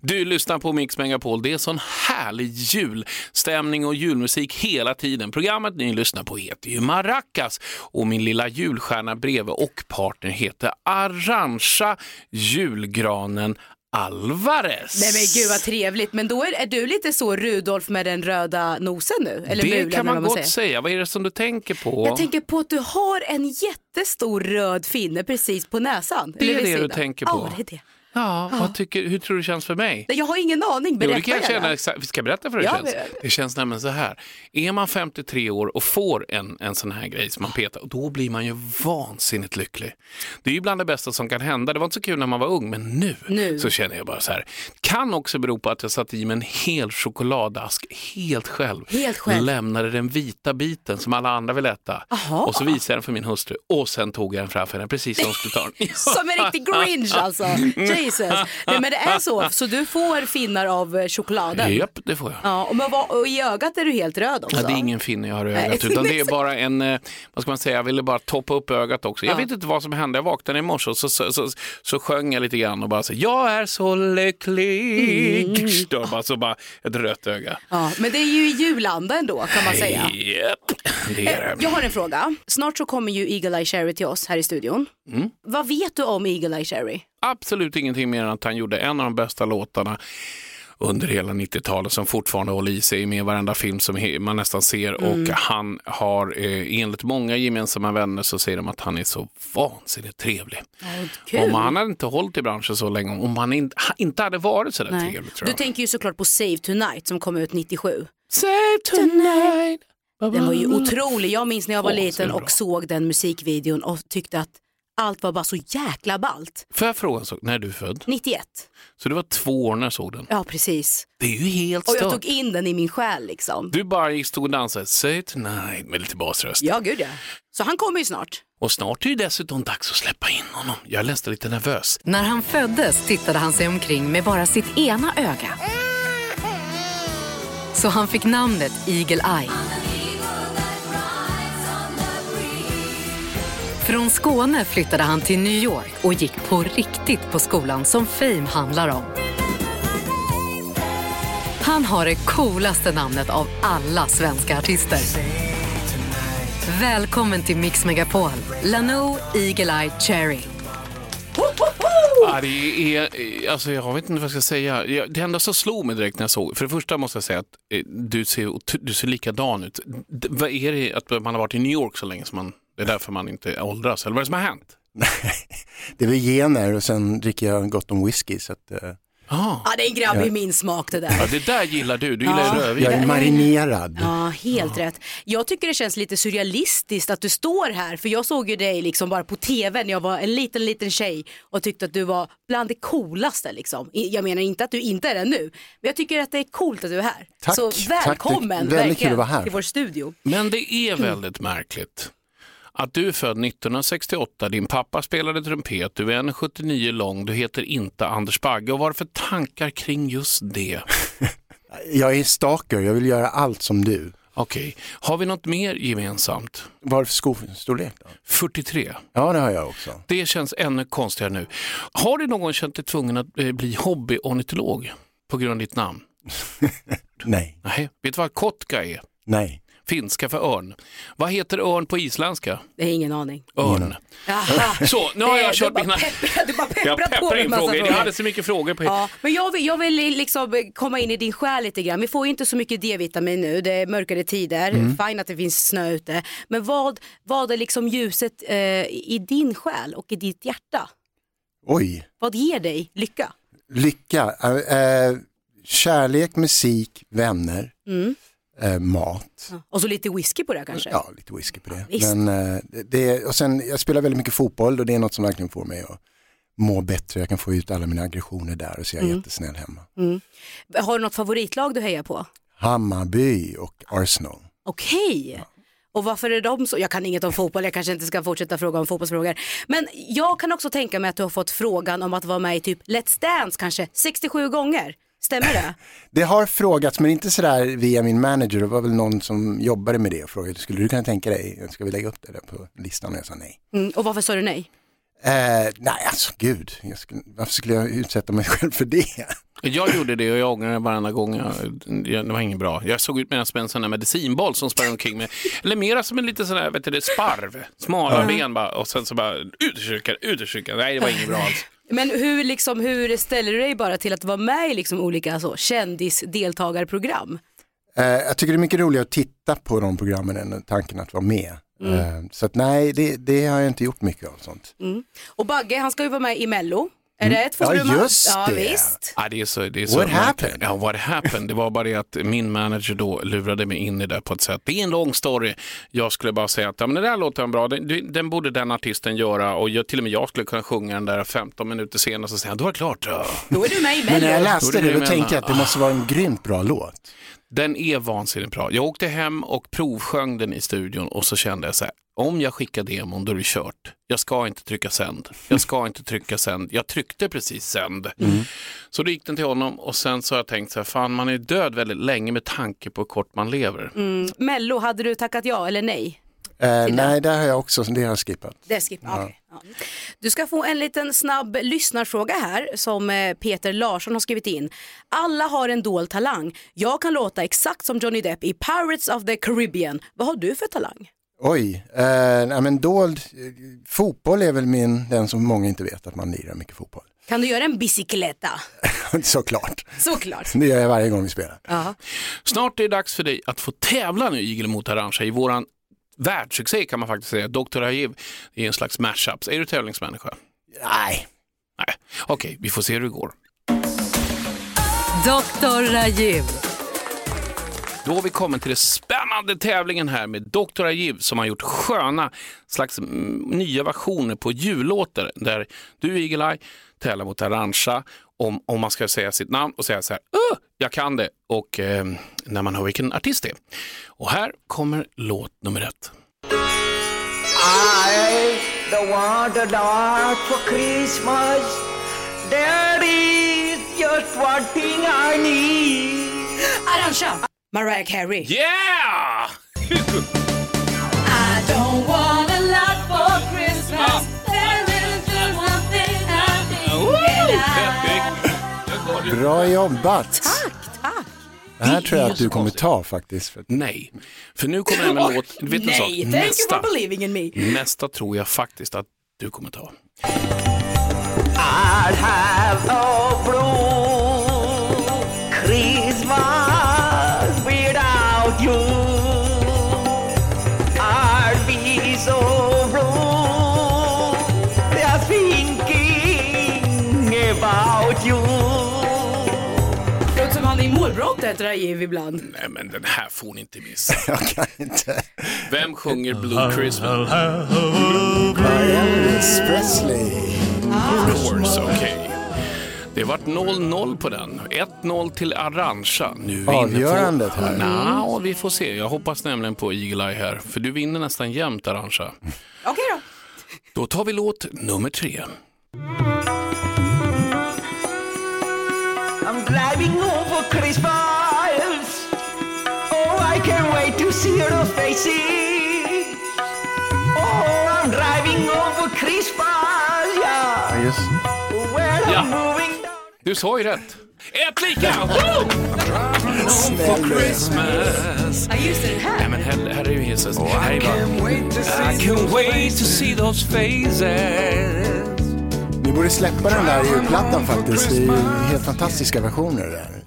Du lyssnar på Mix Megapol. Det är sån härlig julstämning och julmusik hela tiden. Programmet ni lyssnar på heter ju Maracas och min lilla julstjärna bredvid och partner heter Arantxa julgranen Alvarez. Nej men gud vad trevligt, men då är, är du lite så Rudolf med den röda nosen nu? Eller det mulen, kan man vad gott säger. säga. Vad är det som du tänker på? Jag tänker på att du har en jättestor röd finne precis på näsan. Det är det du sidan. tänker på. Ja, det är det. Ja, vad tycker, hur tror du det känns för mig? Jag har ingen aning, Jo, berätta det kan jag känna, exakt. ska berätta för hur Ja, det känns? men- Det känns nämligen så här. Är man 53 år och får en, en sån här grej som man petar, då blir man ju vansinnigt lycklig. Det är ju bland det bästa som kan hända. Det var inte så kul när man var ung, men nu, Nu. så känner jag bara så här. Kan också bero på att jag satt i mig en hel chokladask helt själv. Helt själv. Lämnade den vita biten som alla andra vill äta. Aha. Och så visade jag den för min hustru och sen tog jag den framför henne precis som hon skulle ta den. Som en riktig grinch alltså. Jesus. Nej, men det är så, så du får finnar av eh, chokladen. Japp, det får jag. Ja, och, men vad- och i ögat är du helt röd också. Ja, det är ingen finne jag har i ögat utan det är bara en, eh, vad ska man säga, jag ville bara toppa upp ögat också. Jag Ja. vet inte vad som hände, jag vaknade i morse och så, så, så, så sjöng jag lite grann och bara så, jag är så lycklig. Mm. Var bara, så bara ett rött öga. Ja, men det är ju i julanda ändå kan man säga. Japp, det är det. Jag har en fråga. Snart så kommer ju Eagle Eye Cherry till oss här i studion. Mm. Vad vet du om Eagle Eye Cherry? Absolut ingenting mer än att han gjorde en av de bästa låtarna under hela 90-talet som fortfarande håller i sig med varenda film som man nästan ser Mm. och han har eh, enligt många gemensamma vänner så säger de att han är så vansinnigt trevlig. Kul. Om han hade inte hållit i branschen så länge, om han in, inte hade varit så där Nej. trevlig tror Du jag. tänker ju såklart på Save Tonight som kom ut 97. Save tonight. Den var ju otrolig. Jag minns när jag var är liten och såg den musikvideon och tyckte att allt var bara så jäkla ballt. Får jag fråga en sak, när är du född? 91. Så du var två år när jag såg den. Ja, precis. Det är ju helt Och jag stört. tog in den i min själ liksom. Du bara gick stod och dansade, Save tonight med lite basröst. Ja, gud ja. Så han kommer ju snart. Och snart är det dessutom dags att släppa in honom. Jag är nästan lite nervös. När han föddes tittade han sig omkring med bara sitt ena öga. Så han fick namnet Eagle Eye. Från Skåne flyttade han till New York och gick på riktigt på skolan som Fame handlar om. Han har det coolaste namnet av alla svenska artister. Välkommen till Mix Megapol, Lanou Eagle Eye Cherry. Ja, det är, alltså jag vet inte vad jag ska säga. Det enda som slog mig direkt när jag såg, för det första måste jag säga att eh, du ser, du ser likadan ut. Vad är det att man har varit i New York så länge som man, det är därför man inte åldras? Eller vad är det som har hänt? Det är väl gener och sen dricker jag gott om whisky. Så att, eh, Ah. Ja, det är en grabb i min smak det där. Ja, det där gillar du, du gillar Ja. rödvin. jag är marinerad. Ja, helt rätt. Jag tycker det känns lite surrealistiskt att du står här, för jag såg ju dig liksom bara på tv när jag var en liten, liten tjej och tyckte att du var bland det coolaste liksom. Jag menar inte att du inte är det nu, men jag tycker att det är coolt att du är här. Tack, Så tack. välkommen Det är väldigt verkligen kul att vara här. till vår studio. Men det är väldigt märkligt att du är född 1968, din pappa spelade trumpet, du är 1,79 lång, du heter inte Anders Bagge. Och vad är det för tankar kring just det? Jag är stalker, jag vill göra allt som du. Okej, har vi något mer gemensamt? Vad är det för skostorlek? Då? 43. Ja, det har jag också. Det känns ännu konstigare nu. Har du någon känt dig tvungen att eh, bli hobbyornitolog på grund av ditt namn? Nej, Nej. Vet du vad kotka är? nej. Finska för örn. Vad heter örn på isländska? Det är ingen aning. Örn. Jaha. Så, nu har jag kört du bara mina... pepprar- Du bara Jag pepprar på in massa frågor. frågor. Jag hade så mycket frågor på... Ja, men jag vill, jag vill liksom komma in i din själ lite grann. Vi får ju inte så mycket D-vitamin nu, det är mörkare tider, Mm. fine att det finns snö ute. Men vad, vad är liksom ljuset eh, i din själ och i ditt hjärta? Oj, Vad ger dig lycka? lycka. Eh, eh, kärlek, musik, vänner, Mm. Eh, mat. Och så lite whisky på det kanske? Ja, lite whisky på det. Visst. Men, eh, det- och sen, jag spelar väldigt mycket fotboll och det är något som verkligen får mig att må bättre. Jag kan få ut alla mina aggressioner där och så är jag jättesnäll hemma. Har du något favoritlag du hejar på? Hammarby och Arsenal. Okej. Och varför är de så? Jag kan inget om fotboll, jag kanske inte ska fortsätta fråga om fotbollsfrågor. Men jag kan också tänka mig att du har fått frågan om att vara med i typ Let's Dance kanske 67 gånger. Stämmer det? Det har frågats, men inte sådär via min manager. Det var väl någon som jobbade med det och frågade, skulle du kunna tänka dig, ska vi lägga upp det där på listan? Och jag sa nej. Mm, och varför sa du nej? Eh, nej, alltså gud, jag skulle, varför skulle jag utsätta mig själv för det? Jag gjorde det och jag ångrar det varenda gång. Jag, jag, det var inget bra. Jag såg ut med en sån där medicinboll som sprang omkring med, eller mera som en liten sån där, vet du, det, sparv, smala ben bara och sen så bara ut ur kyrkan, ut ur kyrkan. Nej, det var inget bra alls. Men hur, liksom, hur ställer du dig bara till att vara med i liksom olika så, kändisdeltagarprogram? Eh, jag tycker det är mycket roligare att titta på de programmen än tanken att vara med. Mm. Eh, så att nej, det, det har jag inte gjort mycket av sånt. Och Bagge, han ska ju vara med i Mello. Är det ett Ja, forum? han- just ja, det. Visst. Ja, det är så, det är så What happened? Ja, what happened? Det var bara det att min manager då lurade mig in i det på ett sätt. Det är en lång story. Jag skulle bara säga att ja, men det där låter bra, den, den borde den artisten göra och jag, till och med jag skulle kunna sjunga den där 15 minuter senare och så säger han, då är det klart. Ja. Då är du med i Men när jag läste det då tänkte jag att det måste vara en grymt bra låt. Den är vansinnigt bra. Jag åkte hem och provsjöng den i studion och så kände jag så här, om jag skickar demon då är det kört. Jag ska inte trycka sänd. Jag ska inte trycka sänd. Jag tryckte precis sänd. Så då gick den till honom och sen så har jag tänkt så här, fan man är död väldigt länge med tanke på hur kort man lever. Mm. Mello, hade du tackat ja eller nej? Eh, nej, där har jag också, det har jag skippat. Det skippar okej. ja. Du ska få en liten snabb lyssnarfråga här som eh, Peter Larsson har skrivit in. Alla har en dold talang. Jag kan låta exakt som Johnny Depp i Pirates of the Caribbean. Vad har du för talang? Oj, eh, nej, men dold, eh, fotboll är väl min, den som många inte vet att man lirar mycket fotboll. Kan du göra en bicicleta? Såklart, Såklart. det gör jag varje gång vi spelar. Ja. Snart är det dags för dig att få tävla nu Igel mot Arantxa i våran världssuccé kan man faktiskt säga. Dr. Ajiv är en slags mashups. Är du tävlingsmänniska? Nej, Nej. Okej, vi får se hur det går. Dr. Rajiv. Då har vi kommit till den spännande tävlingen här med Dr. Ajiv som har gjort sköna slags mm, nya versioner på jullåtar där du Eagle-Eye tävlar mot Arantxa om, om man ska säga sitt namn och säga så här, "Åh, jag kan det och eh, när man hör vilken artist det är. Och här kommer låt nummer ett. I don't want a lot for Christmas. There is just one thing I need. Arantxa, Mariah Carey. Yeah! bra jobbat. Tack, tack. Det här tror jag att du kommer ta faktiskt. För Nej, för nu kommer jag med en låt. Du vet en sak? Nej, thank you Nästa, for believing in me. nästa tror jag faktiskt att du kommer ta. Målbrottet, Rajiv, ibland. Nej, men den här får ni inte missa. jag kan inte. Vem sjunger Blue Christmas? Elvis Presley. Doors, okej. Det vart 0-0 på den. 1-0 till Arantxa. Nu inne på... Avgörandet här. Nå, vi får se. Jag hoppas nämligen på Eagle Eye här. För du vinner nästan jämt Arantxa. Okej då. Då tar vi låt nummer tre. I'm driving home for Christmas. See your faces. Oh, I'm driving home for Christmas, yeah. Ja, just. Where Ja. I'm moving down. Du sa ju rätt. Ett lika! Woo! Christmas. Ja, just det, den här. Nej, men här, här är ju hisses. Här är bara... I can't wait to see those faces. Ni borde släppa den där julplattan faktiskt. Det är ju helt fantastiska versioner där.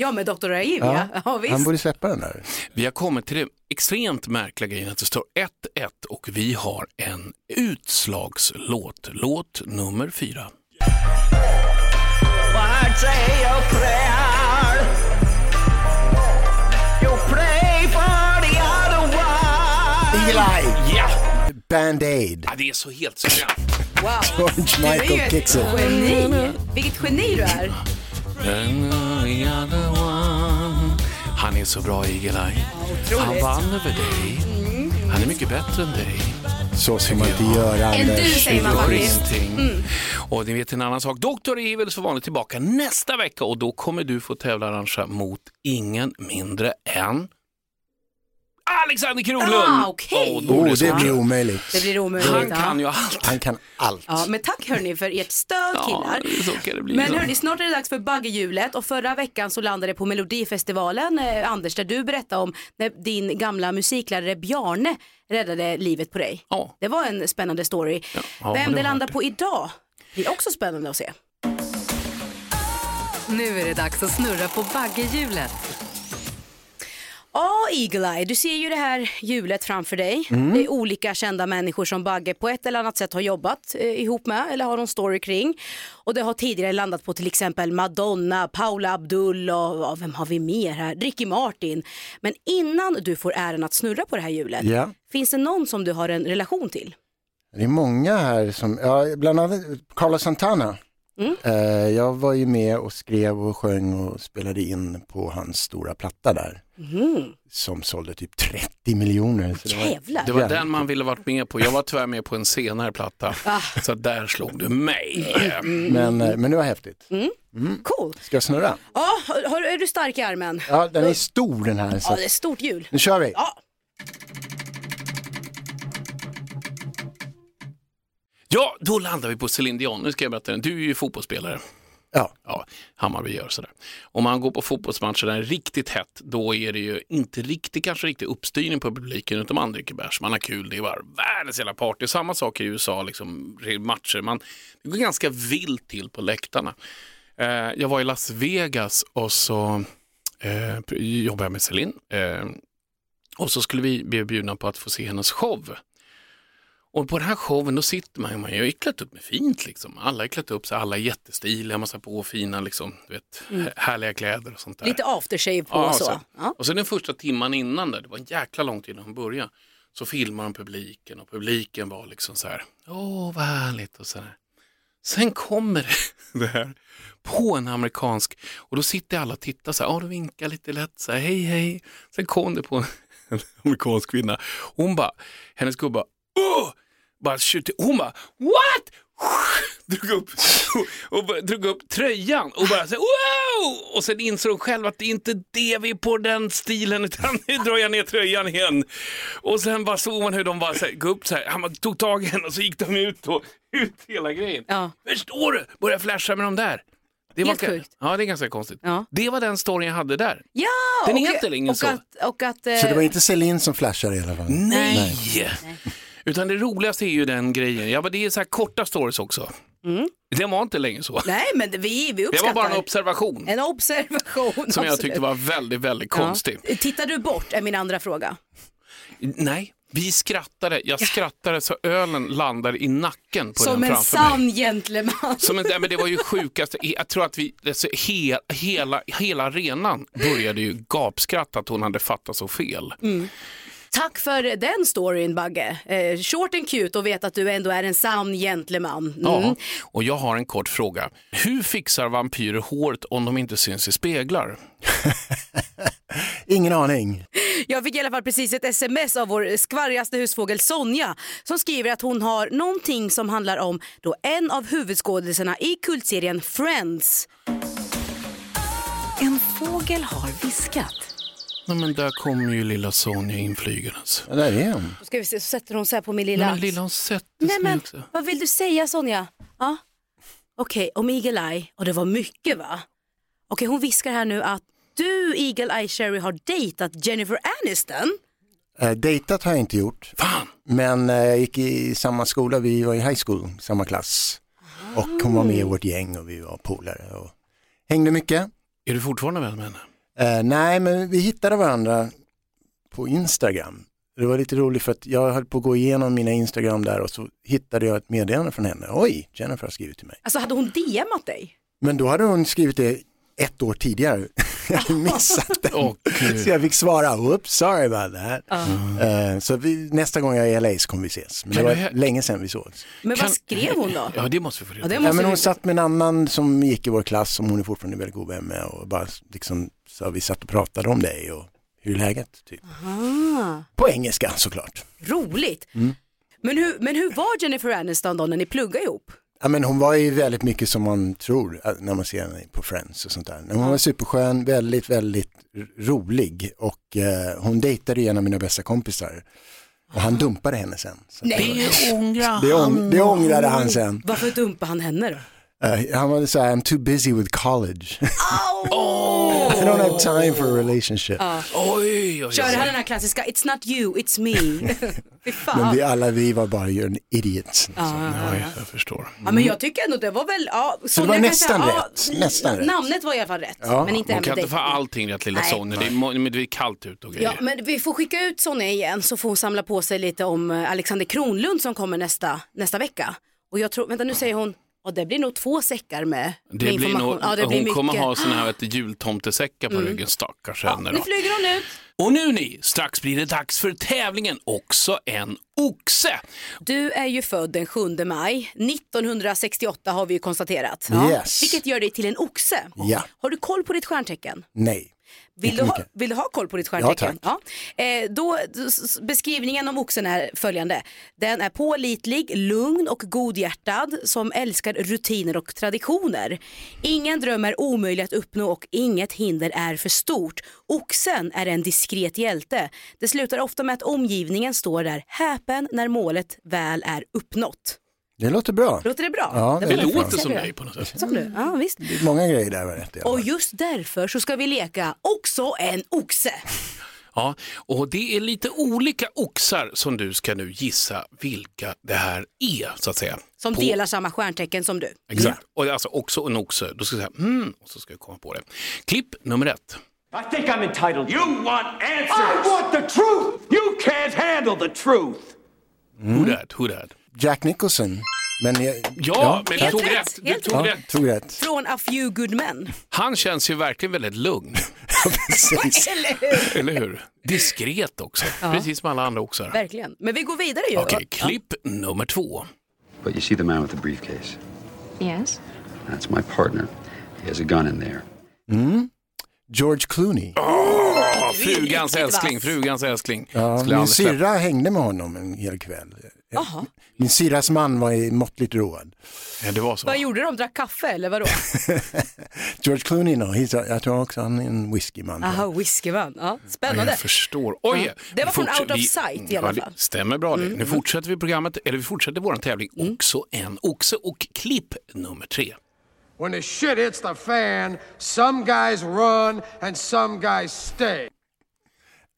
Ja, med Dr. Rajiv, ja. ja Han visst. borde släppa den där. Vi har kommit till det extremt märkliga grejen att det står 1-1 och vi har en utslagslåt. Låt nummer fyra. Eagle-Eye, Ja! Band-Aid, ja det är så helt suveränt. Wow. George Michael geni. Vilket geni du är. Han är så bra Eagle-Eye. Han vann över dig. Han är mycket bättre än dig. Så ska man inte göra En du, Anders. säger man faktiskt. Kristing. Och ni vet en annan sak. Dr. Evil så vanligt tillbaka nästa vecka och då kommer du få tävla Arantxa mot ingen mindre än Alexander Kroglund! Ah, okej. Åh, då är Oh, det så det blir kul. omöjligt. Det blir omöjligt. Han ja. kan ju allt. Han kan allt. Ja, men tack hörni för ert stöd killar. Ja, så kan det bli. Men hörni, snart är det dags för baggehjulet och förra veckan så landade det på Melodifestivalen, eh, Anders, där du berättade om när din gamla musiklärare Bjarne räddade livet på dig. Ja. Det var en spännande story. ja, Vem det landar det. på idag blir också spännande att se. Nu är det dags att snurra på baggehjulet. Ja, Eagle Eye, du ser ju det här hjulet framför dig. Mm. Det är olika kända människor som Bagge på ett eller annat sätt har jobbat eh, ihop med eller har någon story kring. Och det har tidigare landat på till exempel Madonna, Paula Abdul och ja, vem har vi mer här? Ricky Martin. Men innan du får äran att snurra på det här hjulet, Ja. finns det någon som du har en relation till? Det är många här som, ja, bland annat Carlos Santana. Mm. Eh, jag var ju med och skrev och sjöng och spelade in på hans stora platta där. Som sålde typ 30 miljoner. Så det var-. Det var den man ville varit med på. Jag var tyvärr med på en senare platta. Ah. Så där slog du mig. Men, eh, men det var häftigt. Cool. Ska jag snurra? Ja, har, är du stark i armen? Ja, den är stor den här. Så Ja, det är stort hjul. nu kör vi. Ja, Ja, då landar vi på Céline Dion. Nu ska jag berätta. Du är ju fotbollsspelare. Ja. Ja, Hammarby gör sådär. Om man går på fotbollsmatcher där det är riktigt hett, då är det ju inte riktigt, kanske riktigt uppstyrning på publiken, utan man dricker bärs, man har kul, det är bara världens jävla party. Samma sak i USA, liksom, matcher. Man, det går ganska vilt till på läktarna. Eh, jag var i Las Vegas och så eh, jobbade jag med Céline. Eh, och så skulle vi bli bjudna på att få se hennes show. Och på den här showen då sitter man, man är ju klätt upp med fint liksom. Alla är klätt upp sig, alla är jättestiliga, massa på fina liksom, du vet, hä- härliga kläder och sånt där. lite aftershave på Ja, och så. så. Ja. Och sen den första timman innan där, det var en jäkla lång tid innan hon började, så filmar de publiken och publiken var liksom så här, åh vad härligt och så här. Sen kommer det, här på en amerikansk, och då sitter alla och tittar så här, ja, då vinkar lite lätt så här, hej hej. Sen kom det på en, amerikansk kvinna, hon bara, hennes gubbe, åh! Bara skjuter, hon bara, what? Drog upp, och bara, drog upp tröjan och bara så wow! Och sen insåg hon själv att det är inte det vi är på den stilen utan nu drar jag ner tröjan igen. Och sen bara såg man hur de bara så här, gå upp så här, han tog tag i henne och så gick de ut och ut hela grejen. Ja. Förstår du? Börja flasha med de där. Det Helt var, sjukt. Ja, det är ganska konstigt. Ja. Det var den storyn jag hade där. Ja, Den och, heter ingen och så. Att, och att, eh, Så det var inte Celine som flashade i alla fall? Nej! Utan det roligaste är ju den grejen. Ja, men det är så här korta stories också. Det var inte länge så. Nej, men det- vi, vi Det uppskattar. var bara en observation En observation. som jag absolut. tyckte var väldigt, väldigt konstig. Ja. Tittar du bort är min andra fråga. Nej, vi skrattade. Jag skrattade så ölen landade i nacken på Som den en framför mig. sann gentleman. Som en, nej, men det var ju sjukaste. Jag tror att vi, alltså, he, hela, hela arenan började ju gapskratta att hon hade fattat så fel. Tack för den storyn Bagge. Eh, short and cute och vet att du ändå är en sann gentleman. Mm. Ja, och jag har en kort fråga. Hur fixar vampyrer håret om de inte syns i speglar? Ingen aning. Jag fick i alla fall precis ett sms av vår skvarrigaste husfågel Sonja som skriver att hon har någonting som handlar om då en av huvudskådisarna i kultserien Friends. En fågel har viskat. Nej, men där kommer ju lilla Sonja inflygandes. Ja, där är hon. Då ska vi se, så sätter hon sig här på min Nej, lilla... men lilla hon sätter Nej sig men också. vad vill du säga Sonja? Ja. Okej, om Eagle Eye, och det var mycket va? Okej, hon viskar här nu att du Eagle Eye Cherry har dejtat Jennifer Aniston. Eh, dejtat har jag inte gjort, Fan! men eh, jag gick i samma skola, vi var i high school, samma klass. Och hon var med i vårt gäng och vi var polare och hängde mycket. Är du fortfarande vän med henne? Eh, nej, men vi hittade varandra på Instagram. Det var lite roligt för att jag höll på att gå igenom mina Instagram där och så hittade jag ett meddelande från henne. Oj, Jennifer har skrivit till mig. Alltså hade hon DMat dig? Men då hade hon skrivit det ett år tidigare. jag hade missat det. Gud. Så jag fick svara, oops, sorry about that. Eh, så vi, nästa gång jag är i LA så kommer vi ses. Men det var länge sedan vi sågs. Men Kan- vad skrev hon då? Ja, det måste vi få reda på. Ja, men vi- hon satt med en annan som gick i vår klass som hon är fortfarande väldigt god vän med och bara liksom, så vi satt och pratade om dig och hur är läget? Typ. Ah, På engelska såklart. roligt. Mm. Men, hur, men hur var Jennifer Aniston då när ni pluggade ihop? Ja, men hon var ju väldigt mycket som man tror eh, när man ser henne på Friends och sånt där. Men Hon var superskön, väldigt, väldigt rolig och eh, hon dejtade ju en av mina bästa kompisar. Och han dumpade henne sen. Så Det ångrar det, ång, det ångrade han sen. Varför dumpade han henne då? Eh, han var så här, I'm too busy with college. I don't have time for a relationship. Oj, oj, Körde han oj. den här klassiska It's not you, it's me. Men vi alla vi var bara you're an idiot. Oj, jag förstår. Ja men jag tycker ändå det var väl, ja. Så det var Sonja nästan kanske- rätt, nästan rätt. Namnet var i alla fall rätt, Ja. men inte Hon kan inte få allting rätt lilla Nej. Sonja, det är, det är kallt ute och grejer. Ja, men vi får skicka ut Sonja igen så får hon samla på sig lite om eh, Alexander Kronlund som kommer nästa, nästa vecka. Och jag tror, vänta nu säger hon, och det blir nog två säckar med, Det med blir information. nog, ja, det blir hon kommer mycket. ha såna här vet, jultomtesäckar på ryggen, stackars henne. Nu flyger hon ut. Och nu ni, strax blir det dags för tävlingen, också en oxe. Du är ju född den 7 maj, 1968 har vi ju konstaterat. Yes. Vilket gör dig till en oxe. Ja. Har du koll på ditt stjärntecken? Nej. Vill du, ha, vill du ha koll på ditt stjärntecken? Ja, Eh, då, beskrivningen om oxen är följande. Den är pålitlig, lugn och godhjärtad som älskar rutiner och traditioner. Ingen dröm är omöjlig att uppnå och inget hinder är för stort. Oxen är en diskret hjälte. Det slutar ofta med att omgivningen står där häpen när målet väl är uppnått. Det låter bra. Låter det bra? Ja, det Det låter som dig på något sätt. Som du? Ja, visst. Det är många grejer där rätt Och just därför så ska vi leka också en oxe. Ja, och det är lite olika oxar som du ska nu gissa vilka det här är, så att säga. Som På- delar samma stjärntecken som du. Exakt, och det är alltså också en oxe. Då ska jag säga mm, och så ska jag komma på det. Klipp nummer ett. I think I'm entitled. You want answers. I want the truth. You can't handle the truth. Who that, who that? Jack Nicholson. Men jag, Ja, men du tog rätt, rätt. Du tog ja, rätt. tog rätt. Från A Few Good Men. Han känns ju verkligen väldigt lugn. Eller hur? eller hur? Diskret också, precis som alla andra oxar. Verkligen. Men vi går vidare ju. Okej, Ja. klipp nummer två. But you see the man with the briefcase? Yes. That's my partner. He has a gun in there. George Clooney. Ja, frugans älskling, frugans älskling. Ja, min syrra hängde med honom en hel kväll. Jaha. Min syrras man var i måttligt road. Ja, det var så. Vad gjorde de? Drack kaffe eller vadå? George Clooney, no, he's a, jag tror också han är en whiskyman. Aha, whiskyvan. Ja, Ja, spännande. Jag förstår. Oj, Ja, det var från Out of vi- Sight i alla Ja, det fall. Mm. Stämmer bra det. Nu fortsätter vi programmet, eller vi fortsätter vår tävling, också en oxe och klipp nummer tre. When the shit hits the fan, some guys run and some guys stay.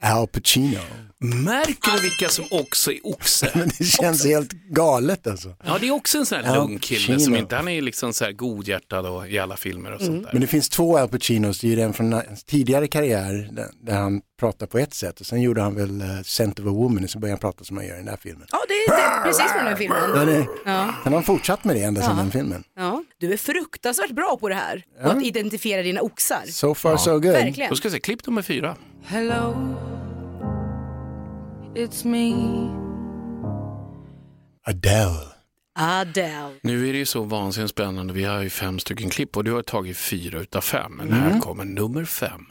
Al Pacino. Märker du vilka som också är oxe? Men det känns helt galet alltså. Ja, det är också en sån här lugn kille som inte, han är liksom så här godhjärtad och i alla filmer och Mm. sånt där. Men det finns två Al Pacinos, det är ju den från hans tidigare karriär där han pratar på ett sätt och sen gjorde han väl uh, Scent of a Woman och så började han prata som han gör i den här filmen. Ja, det är, det är precis från den filmen. Ja, det, Sen har han fortsatt med det ända sedan den filmen. Ja, du är fruktansvärt bra på det här. Och att identifiera dina oxar. So far so good. Verkligen. Då ska jag se klipp nummer fyra. Hello, it's me. Adele. Adele. Nu är det ju så vansinnigt spännande, vi har ju fem stycken klipp och du har tagit fyra utav fem. Men här kommer nummer fem.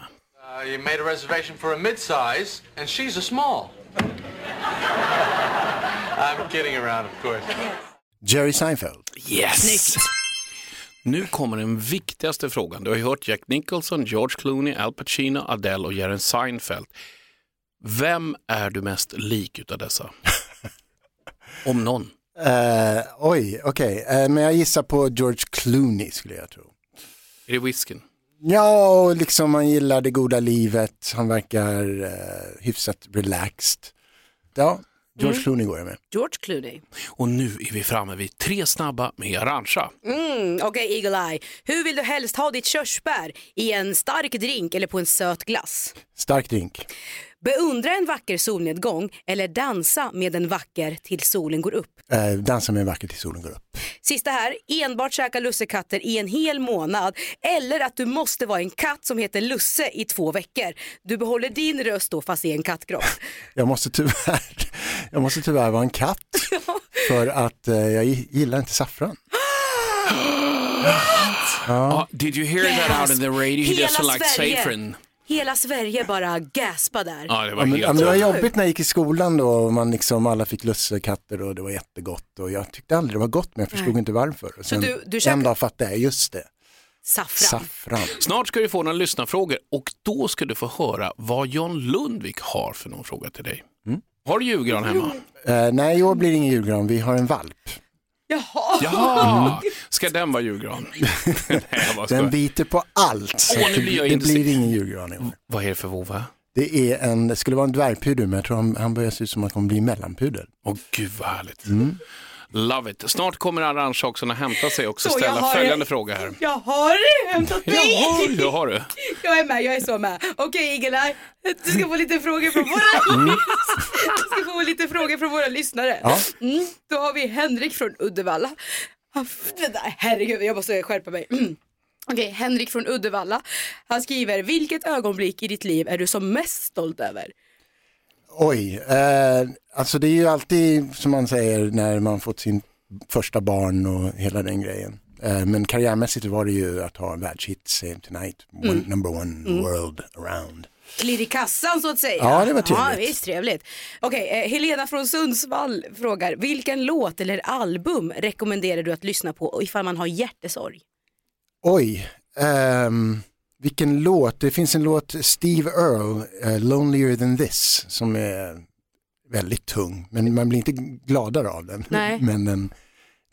Uh, you made a reservation for a mid-size, and she's a small. I'm kidding around, of course. Jerry Seinfeld. Yes! Nu kommer den viktigaste frågan. Du har ju hört Jack Nicholson, George Clooney, Al Pacino, Adele och Jerry Seinfeld. Vem är du mest lik utav dessa? Om någon. Eh, oj, okej. Eh, men jag gissar på George Clooney skulle jag tro. Är det whiskyn? Ja, och liksom han gillar det goda livet. Han verkar uh, hyfsat relaxed. Ja, George Clooney går jag med. George Clooney. Och nu är vi framme vid tre snabba med Arantxa. Mm, Okej, Eagle Eye. Hur vill du helst ha ditt körsbär? I en stark drink eller på en söt glass? Stark drink. Beundra en vacker solnedgång eller dansa med en vacker till solen går upp. Eh, dansa med en vacker till solen går upp. Sista här, enbart käka lussekatter i en hel månad eller att du måste vara en katt som heter Lusse i två veckor. Du behåller din röst då fast i en kattgrotta. Jag måste tyvärr, jag måste tyvärr vara en katt för att eh, jag gillar inte saffran. Ah, did you hear that out in the radio? He Hela doesn't like Sverige. saffron. Hela Sverige bara gaspade där. Ja, det var Ja, men, helt ja, men det var jobbigt när jag gick i skolan då och man liksom, alla fick lussekatter och det var jättegott och jag tyckte aldrig det var gott men jag förstod inte varför. Och sen, du- du en käkar- dag fattade jag, just det, Saffran. saffran. Snart ska du få några lyssnarfrågor och då ska du få höra vad John Lundvik har för någon fråga till dig. Mm. Har du julgran hemma? Eh, nej, år blir ingen julgran, vi har en valp. Jaha. Jaha, ska den vara julgran? Nej, jag bara Den biter på allt, så Åh, att det, blir jag det intresserad. blir ingen julgran i år. Vad är det för vovve? Det är en, det skulle vara en dvärgpudel men jag tror han, han börjar se ut som att han kommer bli mellanpudel. Åh gud vad härligt. Mm. Love it. Snart kommer också att hämta sig och också Så, jag ställa har följande fråga här. Jag har hämtat mig. Jaha, jag har det. Jag är med, jag är så med. Okej Igelaj, du ska få lite frågor från våra, du ska få lite frågor från våra lyssnare. Ja. Mm, då har vi Henrik från Uddevalla. Herregud, jag måste skärpa mig. Mm. Okej, Henrik från Uddevalla. Han skriver, vilket ögonblick i ditt liv är du som mest stolt över? Oj, eh, alltså det är ju alltid som man säger när man fått sin första barn och hela den grejen. Eh, men karriärmässigt var det ju att ha världshit Save Tonight, one, number one world around. Klirr i kassan så att säga. Ja, det var Ja, trevligt. visst, trevligt. Okej, eh, Helena från Sundsvall frågar, vilken låt eller album rekommenderar du att lyssna på ifall man har hjärtesorg? Oj, ehm, vilken låt. Det finns en låt, Steve Earle, eh, Lonelier than this, som är väldigt tung. Men man blir inte gladare av den. Nej. Men den,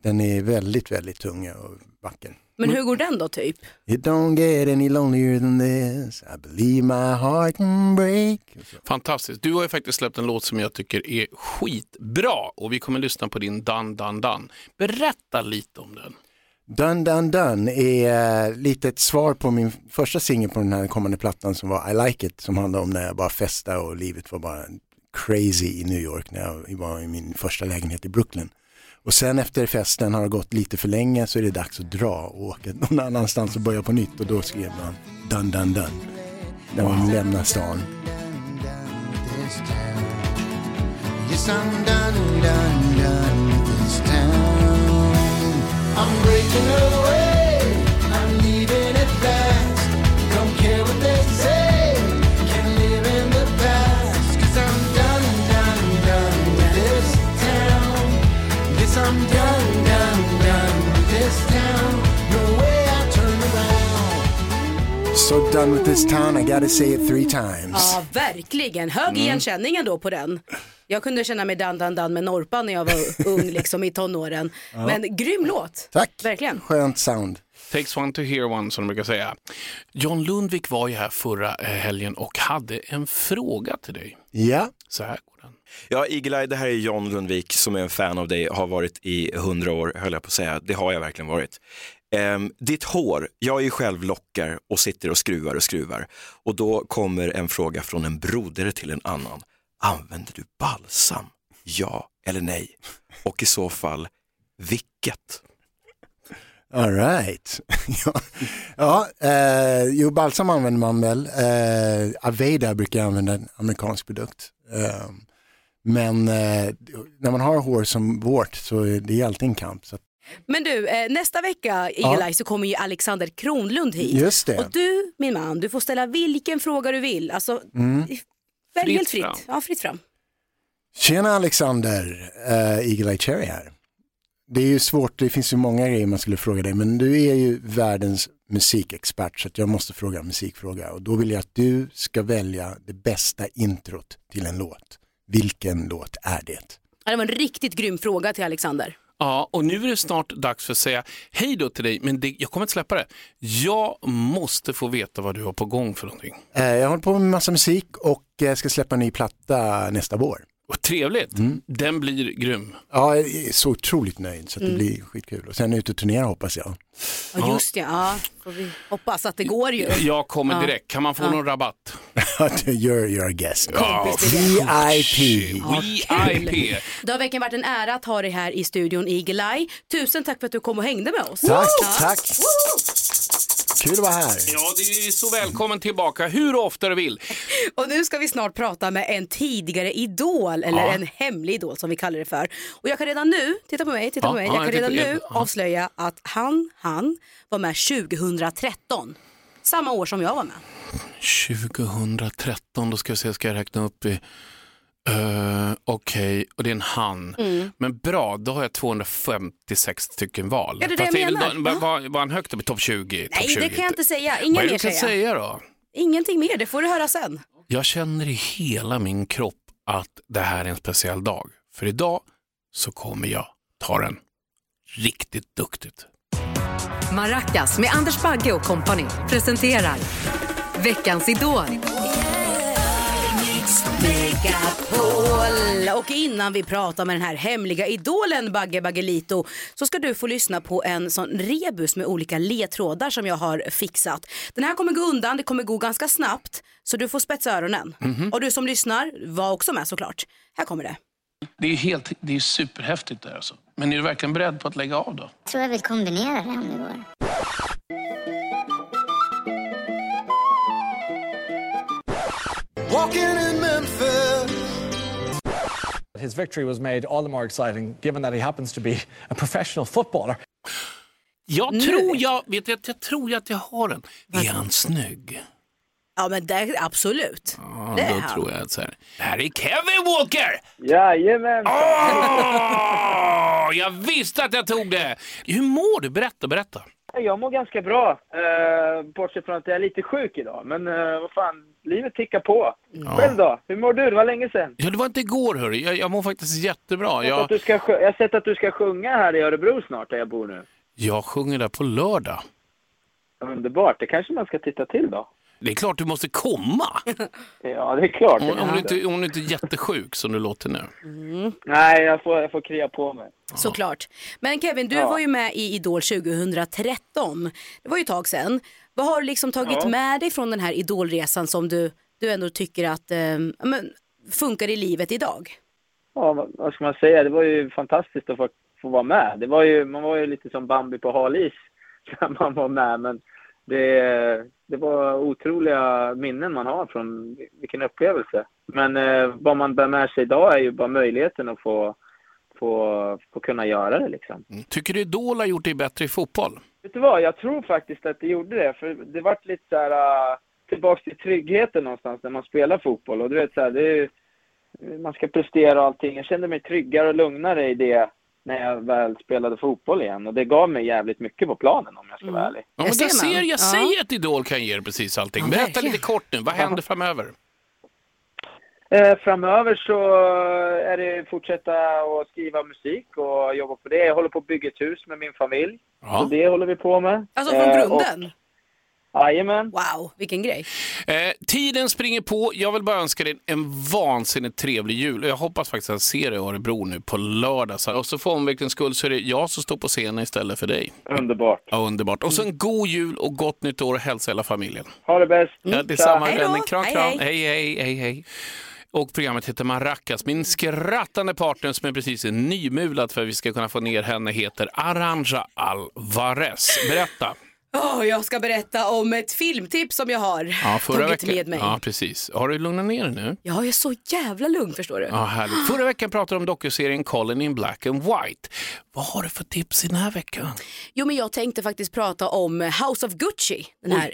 den är väldigt, väldigt tung och vacker. Men hur går den då typ? It don't get any lonelier than this, I believe my heart can break. Fantastiskt. Du har ju faktiskt släppt en låt som jag tycker är skitbra och vi kommer lyssna på din Dan Dan Dan. Berätta lite om den. Done Done Done är eh, lite ett svar på min första singel på den här kommande plattan som var I Like It som handlade om när jag bara festade och livet var bara crazy i New York när jag var i min första lägenhet i Brooklyn. Och sen efter festen har det gått lite för länge så är det dags att dra och åka någon annanstans och börja på nytt och då skrev man Done Done Done. När man lämnar stan. Yes, I'm done, done, done this town. So done with this town, I gotta say it three times. Ja, verkligen. Hög Mm. igenkänning ändå på den. Jag kunde känna mig dan dan dan med Norpan när jag var ung liksom i tonåren. Men grym låt. Tack, Verkligen. skönt sound. Takes one to hear one som de brukar säga. John Lundvik var ju här förra eh, helgen och hade en fråga till dig. Ja, Så här går den. Ja, Eagle-Eye, det här är John Lundvik som är en fan av dig, har varit i hundra år, höll jag på att säga. Det har jag verkligen varit. Ehm, ditt hår, jag är ju själv lockar och sitter och skruvar och skruvar. Och då kommer en fråga från en broder till en annan. Använder du balsam? Ja eller nej? Och i så fall, vilket? All right. ja, ja eh, jo, balsam använder man väl. Eh, Aveda brukar jag använda, en amerikansk produkt. Eh, men eh, när man har hår som vårt så är det alltid en kamp. Så att, Men du, eh, nästa vecka Eagle-Eye så kommer ju Alexander Kronlund hit. Just det. Och du, min man, du får ställa vilken fråga du vill. Alltså, Mm. Fritt helt fritt. fram. Ja, fritt fram. Tjena Alexander, uh, Eagle Eye Cherry här. Det är ju svårt, det finns ju många grejer man skulle fråga dig, men du är ju världens musikexpert så att jag måste fråga en musikfråga och då vill jag att du ska välja det bästa introt till en låt. Vilken låt är det? Ja, det var en riktigt grym fråga till Alexander. Ja, och nu är det snart dags för att säga hej då till dig, men det, jag kommer inte släppa det. Jag måste få veta vad du har på gång för någonting. Eh, jag håller på med massa musik och ska släppa en ny platta nästa vår. Vad trevligt. Mm. Den blir grym. Ja, jag är så otroligt nöjd så att det blir skitkul. Och sen ut och turnera hoppas jag. Ja, just det, ja. Får vi hoppas att det går ju. Jag kommer direkt. Kan man få någon rabatt? you're, you're a guest. VIP. VIP. Det har verkligen varit en ära att ha dig här i studion Eagle Eye. Tusen tack för att du kom och hängde med oss. Tack, Ja. tack. Kul att vara här. Ja, det är så välkommen tillbaka hur ofta du vill. Och nu ska vi snart prata med en tidigare idol, eller Ja. en hemlig idol som vi kallar det för. Och jag kan redan nu, titta på mig, titta Ja, på mig, ja, jag kan jag redan nu ja. avslöja att han, han var med 2013. Samma år som jag var med. 2013, då ska jag se, ska jag räkna upp i... Uh, Okej, och det är en han. Mm. Men bra, då har jag 256 stycken val. Det är det Fast jag väl menar. då- Var, var, var han högt upp i topp 20? topp Nej, 20? det kan jag inte säga. Inga Vad är det mer du kan säga. säga då? Ingenting mer, det får du höra sen. Jag känner i hela min kropp att det här är en speciell dag. För idag så kommer jag ta den riktigt duktigt. Maracas med Anders Bagge och kompani presenterar Veckans Idol. Megapol. Och innan vi pratar med den här hemliga idolen Bagge Baggelito så ska du få lyssna på en sån rebus med olika ledtrådar som jag har fixat. Den här kommer gå undan, det kommer gå ganska snabbt så du får spetsa öronen. Mhm. Och du som lyssnar, var också med såklart. Här kommer det. Det är ju helt, det är superhäftigt där alltså. Men är du verkligen beredd på att lägga av då? Jag tror jag vill kombinera det om det går. Walking in Memphis. His victory was made all the more exciting given that he happens to be a professional footballer. Jag tror jag, vet du, jag tror jag att jag har den. Är han snygg? Ja men det, absolut. Ja, Det är då han. tror jag att så här. Det här är Kevin Walker! Jajamän! Åh, jag visste att jag tog det! Hur mår du? Berätta, berätta. Jag mår ganska bra, eh, bortsett från att jag är lite sjuk idag. Men eh, vad fan, livet tickar på. Själv då? Hur mår du? Det var länge sedan. Ja, det var inte igår hörru. Jag, jag mår faktiskt jättebra. Jag har, Jag, sett att du ska, sjö- jag har sett att du ska sjunga här i Örebro snart, där jag bor nu. jag sjunger där på lördag. Underbart. Det kanske man ska titta till då. Det är klart du måste komma. Ja, det är klart. Om, om, du inte, om du inte är jättesjuk som du låter nu. Nej, jag får, jag får krya på mig. Såklart. Men Kevin, du Ja. var ju med i Idol 2013. Det var ju ett tag sedan. Vad har du liksom tagit Ja. med dig från den här Idolresan som du, du ändå tycker att eh, men, funkar i livet idag? Ja, vad, vad ska man säga? Det var ju fantastiskt att få, få vara med. Det var ju, man var ju lite som Bambi på halis när man var med, men det, det var otroliga minnen man har från vilken upplevelse. Men eh, vad man bär med sig idag är ju bara möjligheten att få, få, få kunna göra det liksom. Tycker du Idol har gjort dig bättre i fotboll? Vet du vad, jag tror faktiskt att det gjorde det. För det vart lite så här uh, tillbaks till tryggheten någonstans när man spelar fotboll. Och du vet så här, det är, man ska prestera och allting. Jag kände mig tryggare och lugnare i det när jag väl spelade fotboll igen. Och det gav mig jävligt mycket på planen om jag ska vara ärlig. Ja, men jag ser, jag säger att Idol kan ge dig precis allting. Berätta lite kort nu, vad händer framöver? Eh, framöver så är det fortsätta att skriva musik och jobba på det. Jag håller på att bygga ett hus med min familj. Ja. Så det håller vi på med. Alltså från Eh, grunden? och- Jajamän. Wow, vilken grej. Eh, tiden springer på. Jag vill bara önska dig en vansinnigt trevlig jul. Och Jag hoppas faktiskt att jag ser dig i Örebro nu på lördag. Så- Och så för omväxlings skull så är det jag som står på scenen istället för dig. Underbart. Ja, underbart. Och så en god jul och gott nytt år och hälsa hela familjen. Ha det bäst. Ja, detsamma Hej då. vännen. Kram, kram. hej. Hej, hej, hej, hej. Och programmet heter Maracas. Min skrattande partner som är precis nymulad för att vi ska kunna få ner henne heter Aranja Alvarez. Berätta. Åh, jag ska berätta om ett filmtips som jag har Ja, förra tagit veckan. med mig. Ja, precis. Har du lugnat ner dig nu? Ja, jag är så jävla lugn förstår du. Ja, härligt. Förra veckan pratade du om dokuserien Colin in Black and White. Vad har du för tips i den här veckan? Jo, men jag tänkte faktiskt prata om House of Gucci, den här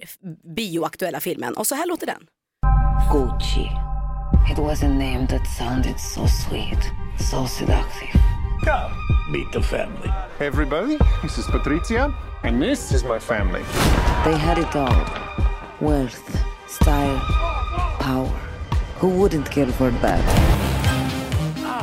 bioaktuella filmen. Och så här låter den. Gucci. It was a name that sounded so sweet, so seductive. Come, meet the family. Everybody, this is Patricia, and this is my family. They had it all wealth, style, power. Who wouldn't kill for that?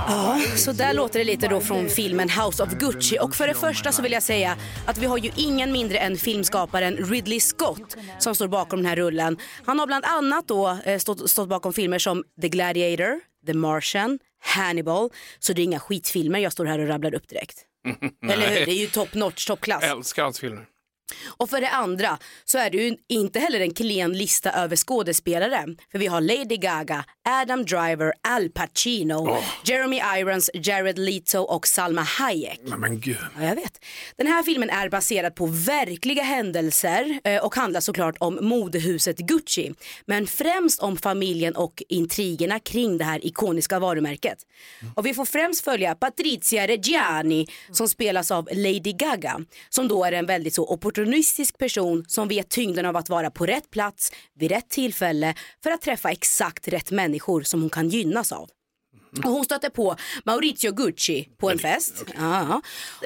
Ja, så där låter det lite då från filmen House of Gucci. Och för det första så vill jag säga att vi har ju ingen mindre än filmskaparen Ridley Scott som står bakom den här rullen. Han har bland annat då eh, stått, stått bakom filmer som The Gladiator, The Martian, Hannibal. Så det är inga skitfilmer jag står här och rabblar upp direkt. Eller hur? Det är ju top notch, toppklass. Älskar hans filmer. Och för det andra så är det ju inte heller en klen lista över skådespelare. För vi har Lady Gaga, Adam Driver, Al Pacino, Jeremy Irons, Jared Leto och Salma Hayek. Nej, men gud. Ja, jag vet. Den här filmen är baserad på verkliga händelser eh, och handlar såklart om modehuset Gucci. Men främst om familjen och intrigerna kring det här ikoniska varumärket. Och vi får främst följa Patrizia Reggiani som spelas av Lady Gaga. Som då är en väldigt så opportunistisk person som vet tyngden av att vara på rätt plats vid rätt tillfälle för att träffa exakt rätt människor som hon kan gynnas av. Och hon stötte på Maurizio Gucci på en fest. Ja.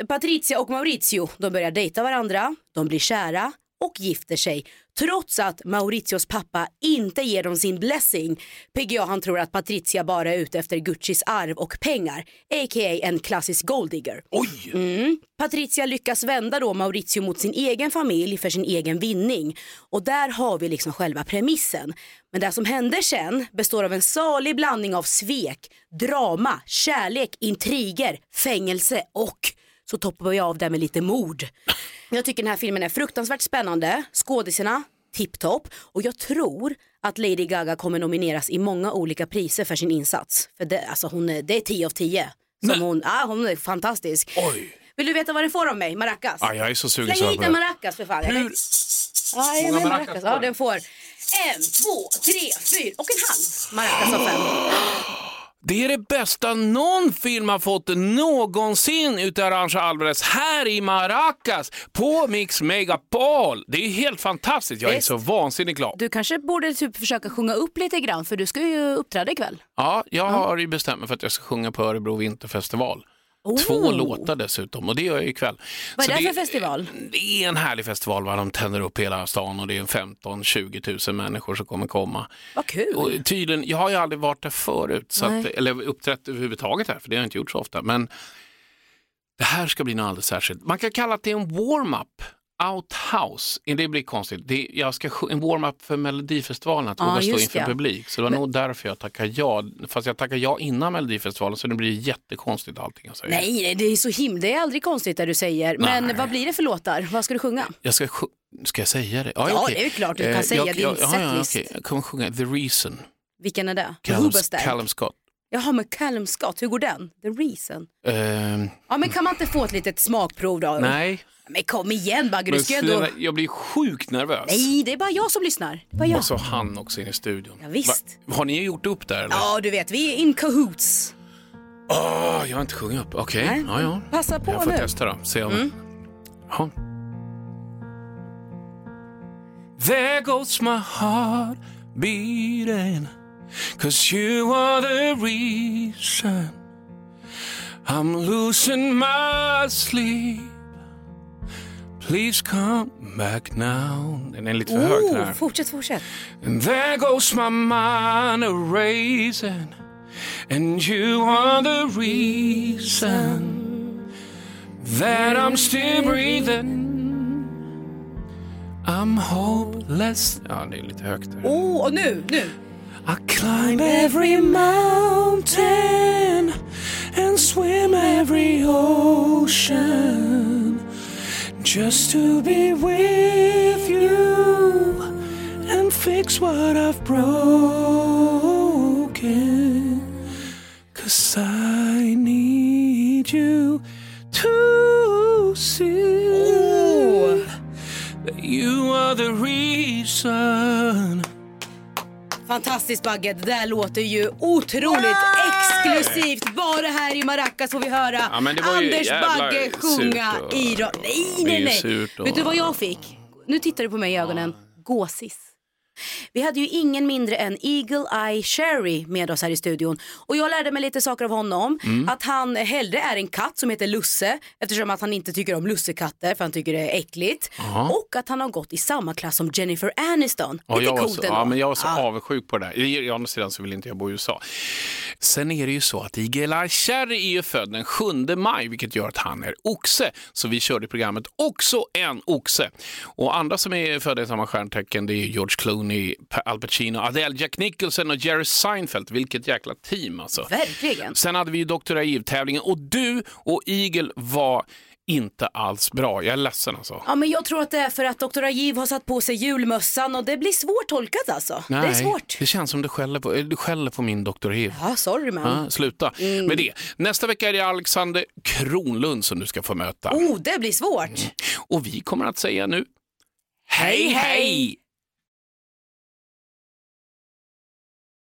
Patrizia och Maurizio de börjar dejta varandra, de blir kära och gifter sig trots att Mauritios pappa inte ger dem sin blessing. PGA han tror att Patrizia bara är ute efter Guccis arv och pengar, a.k.a. en klassisk golddigger. Oj! Mm. Patrizia lyckas vända då Maurizio mot sin egen familj för sin egen vinning. Och där har vi liksom själva premissen. Men det som händer sen består av en salig blandning av svek, drama, kärlek, intriger, fängelse och så toppar vi av det med lite mord. Jag tycker den här filmen är fruktansvärt spännande, skådisarna tipptopp och jag tror att Lady Gaga kommer nomineras i många olika priser för sin insats. För det, alltså hon, är- det är 10 av 10. Som hon, ah, hon är fantastisk. Oj. Vill du veta vad den får av mig? Maracas? Ja, jag är så sugen Släng hit en maracas för fan. Hur- Ja, jag med maracas Ja, den får en, två, tre, fyra och en halv maracas av fem. Det är det bästa någon film har fått någonsin utav Arantxa Alvarez här i Maracas på Mix Megapol. Det är helt fantastiskt. Jag är Visst. så vansinnigt glad. Du kanske borde typ försöka sjunga upp lite grann för du ska ju uppträda ikväll. Ja, jag har ju bestämt mig för att jag ska sjunga på Örebro vinterfestival. Oh. Två låtar dessutom och det gör jag ikväll. Vad är det för festival? Det är en härlig festival, va? de tänder upp hela stan och det är 15-20 000 människor som kommer komma. Vad kul. Och tydligen, jag har ju aldrig varit där förut, så att, eller uppträtt överhuvudtaget här, för det har jag inte gjort så ofta. Men det här ska bli något alldeles särskilt. Man kan kalla det en warm-up. Outhouse, det blir konstigt. Det, jag ska en warm-up för Melodifestivalen, att våga stå just inför ja. publik. Så det var nog därför jag tackade ja. Fast jag tackade ja innan Melodifestivalen, så det blir jättekonstigt allting jag säger. Nej, det är så himla, det är aldrig konstigt det du säger. Men Nej. vad blir det för låtar? Vad ska du sjunga? Jag ska, sj- ska jag säga det? Ja, okej. det är klart du kan Eh, säga jag, din jag, ja, ja, setlist. okej. Jag kommer sjunga The Reason. Vilken är det? Callum, Hoobastack. Callum Scott. Jaha, med Callum Scott, hur går den? The Reason. Ehm, Ja, men kan man inte få ett litet smakprov då? nej, Men kom igen Bagge, du men ska ändå... jag blir sjukt nervös. Nej, det är bara jag som lyssnar. Bara jag. Och så han också inne i studion. Ja, visst. Va, har ni gjort upp där eller? Ja, du vet, vi är in cahoots. Åh, jag har inte sjungit upp. Okej, Nej, ja, ja. passa på Jag får nu. testa då. Se om... Mm. Ja. There goes my heart beating Cause you are the reason I'm losing my sleep Please come back now Den är lite för hög den här. fortsätt, fortsätt. And there goes my mind a racing, and you are the reason that I'm still breathing. I'm hopeless. Ja, det är lite högt där. Oh, och nu, nu. I climb every mountain and swim every ocean just to be with you and fix what I've broken. Cause I need you to see that you are the reason. Fantastiskt Bagge, det där låter ju otroligt exklusivt. Bara här i Maracas får vi höra Ja, Anders Bagge sjunga i ra- Nej, nej, nej. Vet du vad jag fick? Nu tittar du på mig i ögonen. Gåsis. Vi hade ju ingen mindre än Eagle Eye Cherry med oss här i studion. Och jag lärde mig lite saker av honom. Mm. Att han hellre är en katt som heter Lusse eftersom att han inte tycker om lussekatter för han tycker det är äckligt. Jaha. Och att han har gått i samma klass som Jennifer Aniston. Ja, lite jag coolt så, ändå. ja, men jag var så Ja. avundsjuk på det där. I andra sidan så vill inte jag bo i USA. Sen är det ju så att Igel Cherry är ju född den 7 maj, vilket gör att han är oxe. Så vi körde i programmet också en oxe. Och andra som är födda i samma stjärntecken det är George Clooney, Pa- Al Pacino, Adele, Jack Nicholson och Jerry Seinfeld. Vilket jäkla team alltså. Verkligen. Sen hade vi ju Dr. Aiv-tävlingen och du och Igel var inte alls bra. Jag är ledsen alltså. Ja, men jag tror att det är för att Dr. Ajiv har satt på sig julmössan och det blir svårt tolkat alltså. det är svårt. det känns som du skäller på, du skäller på min Dr. Hiv. Ja, sorry man. Ja, sluta Mm. med det. Nästa vecka är det Alexander Kronlund som du ska få möta. Oh, det blir svårt. Och vi kommer att säga nu hej hej!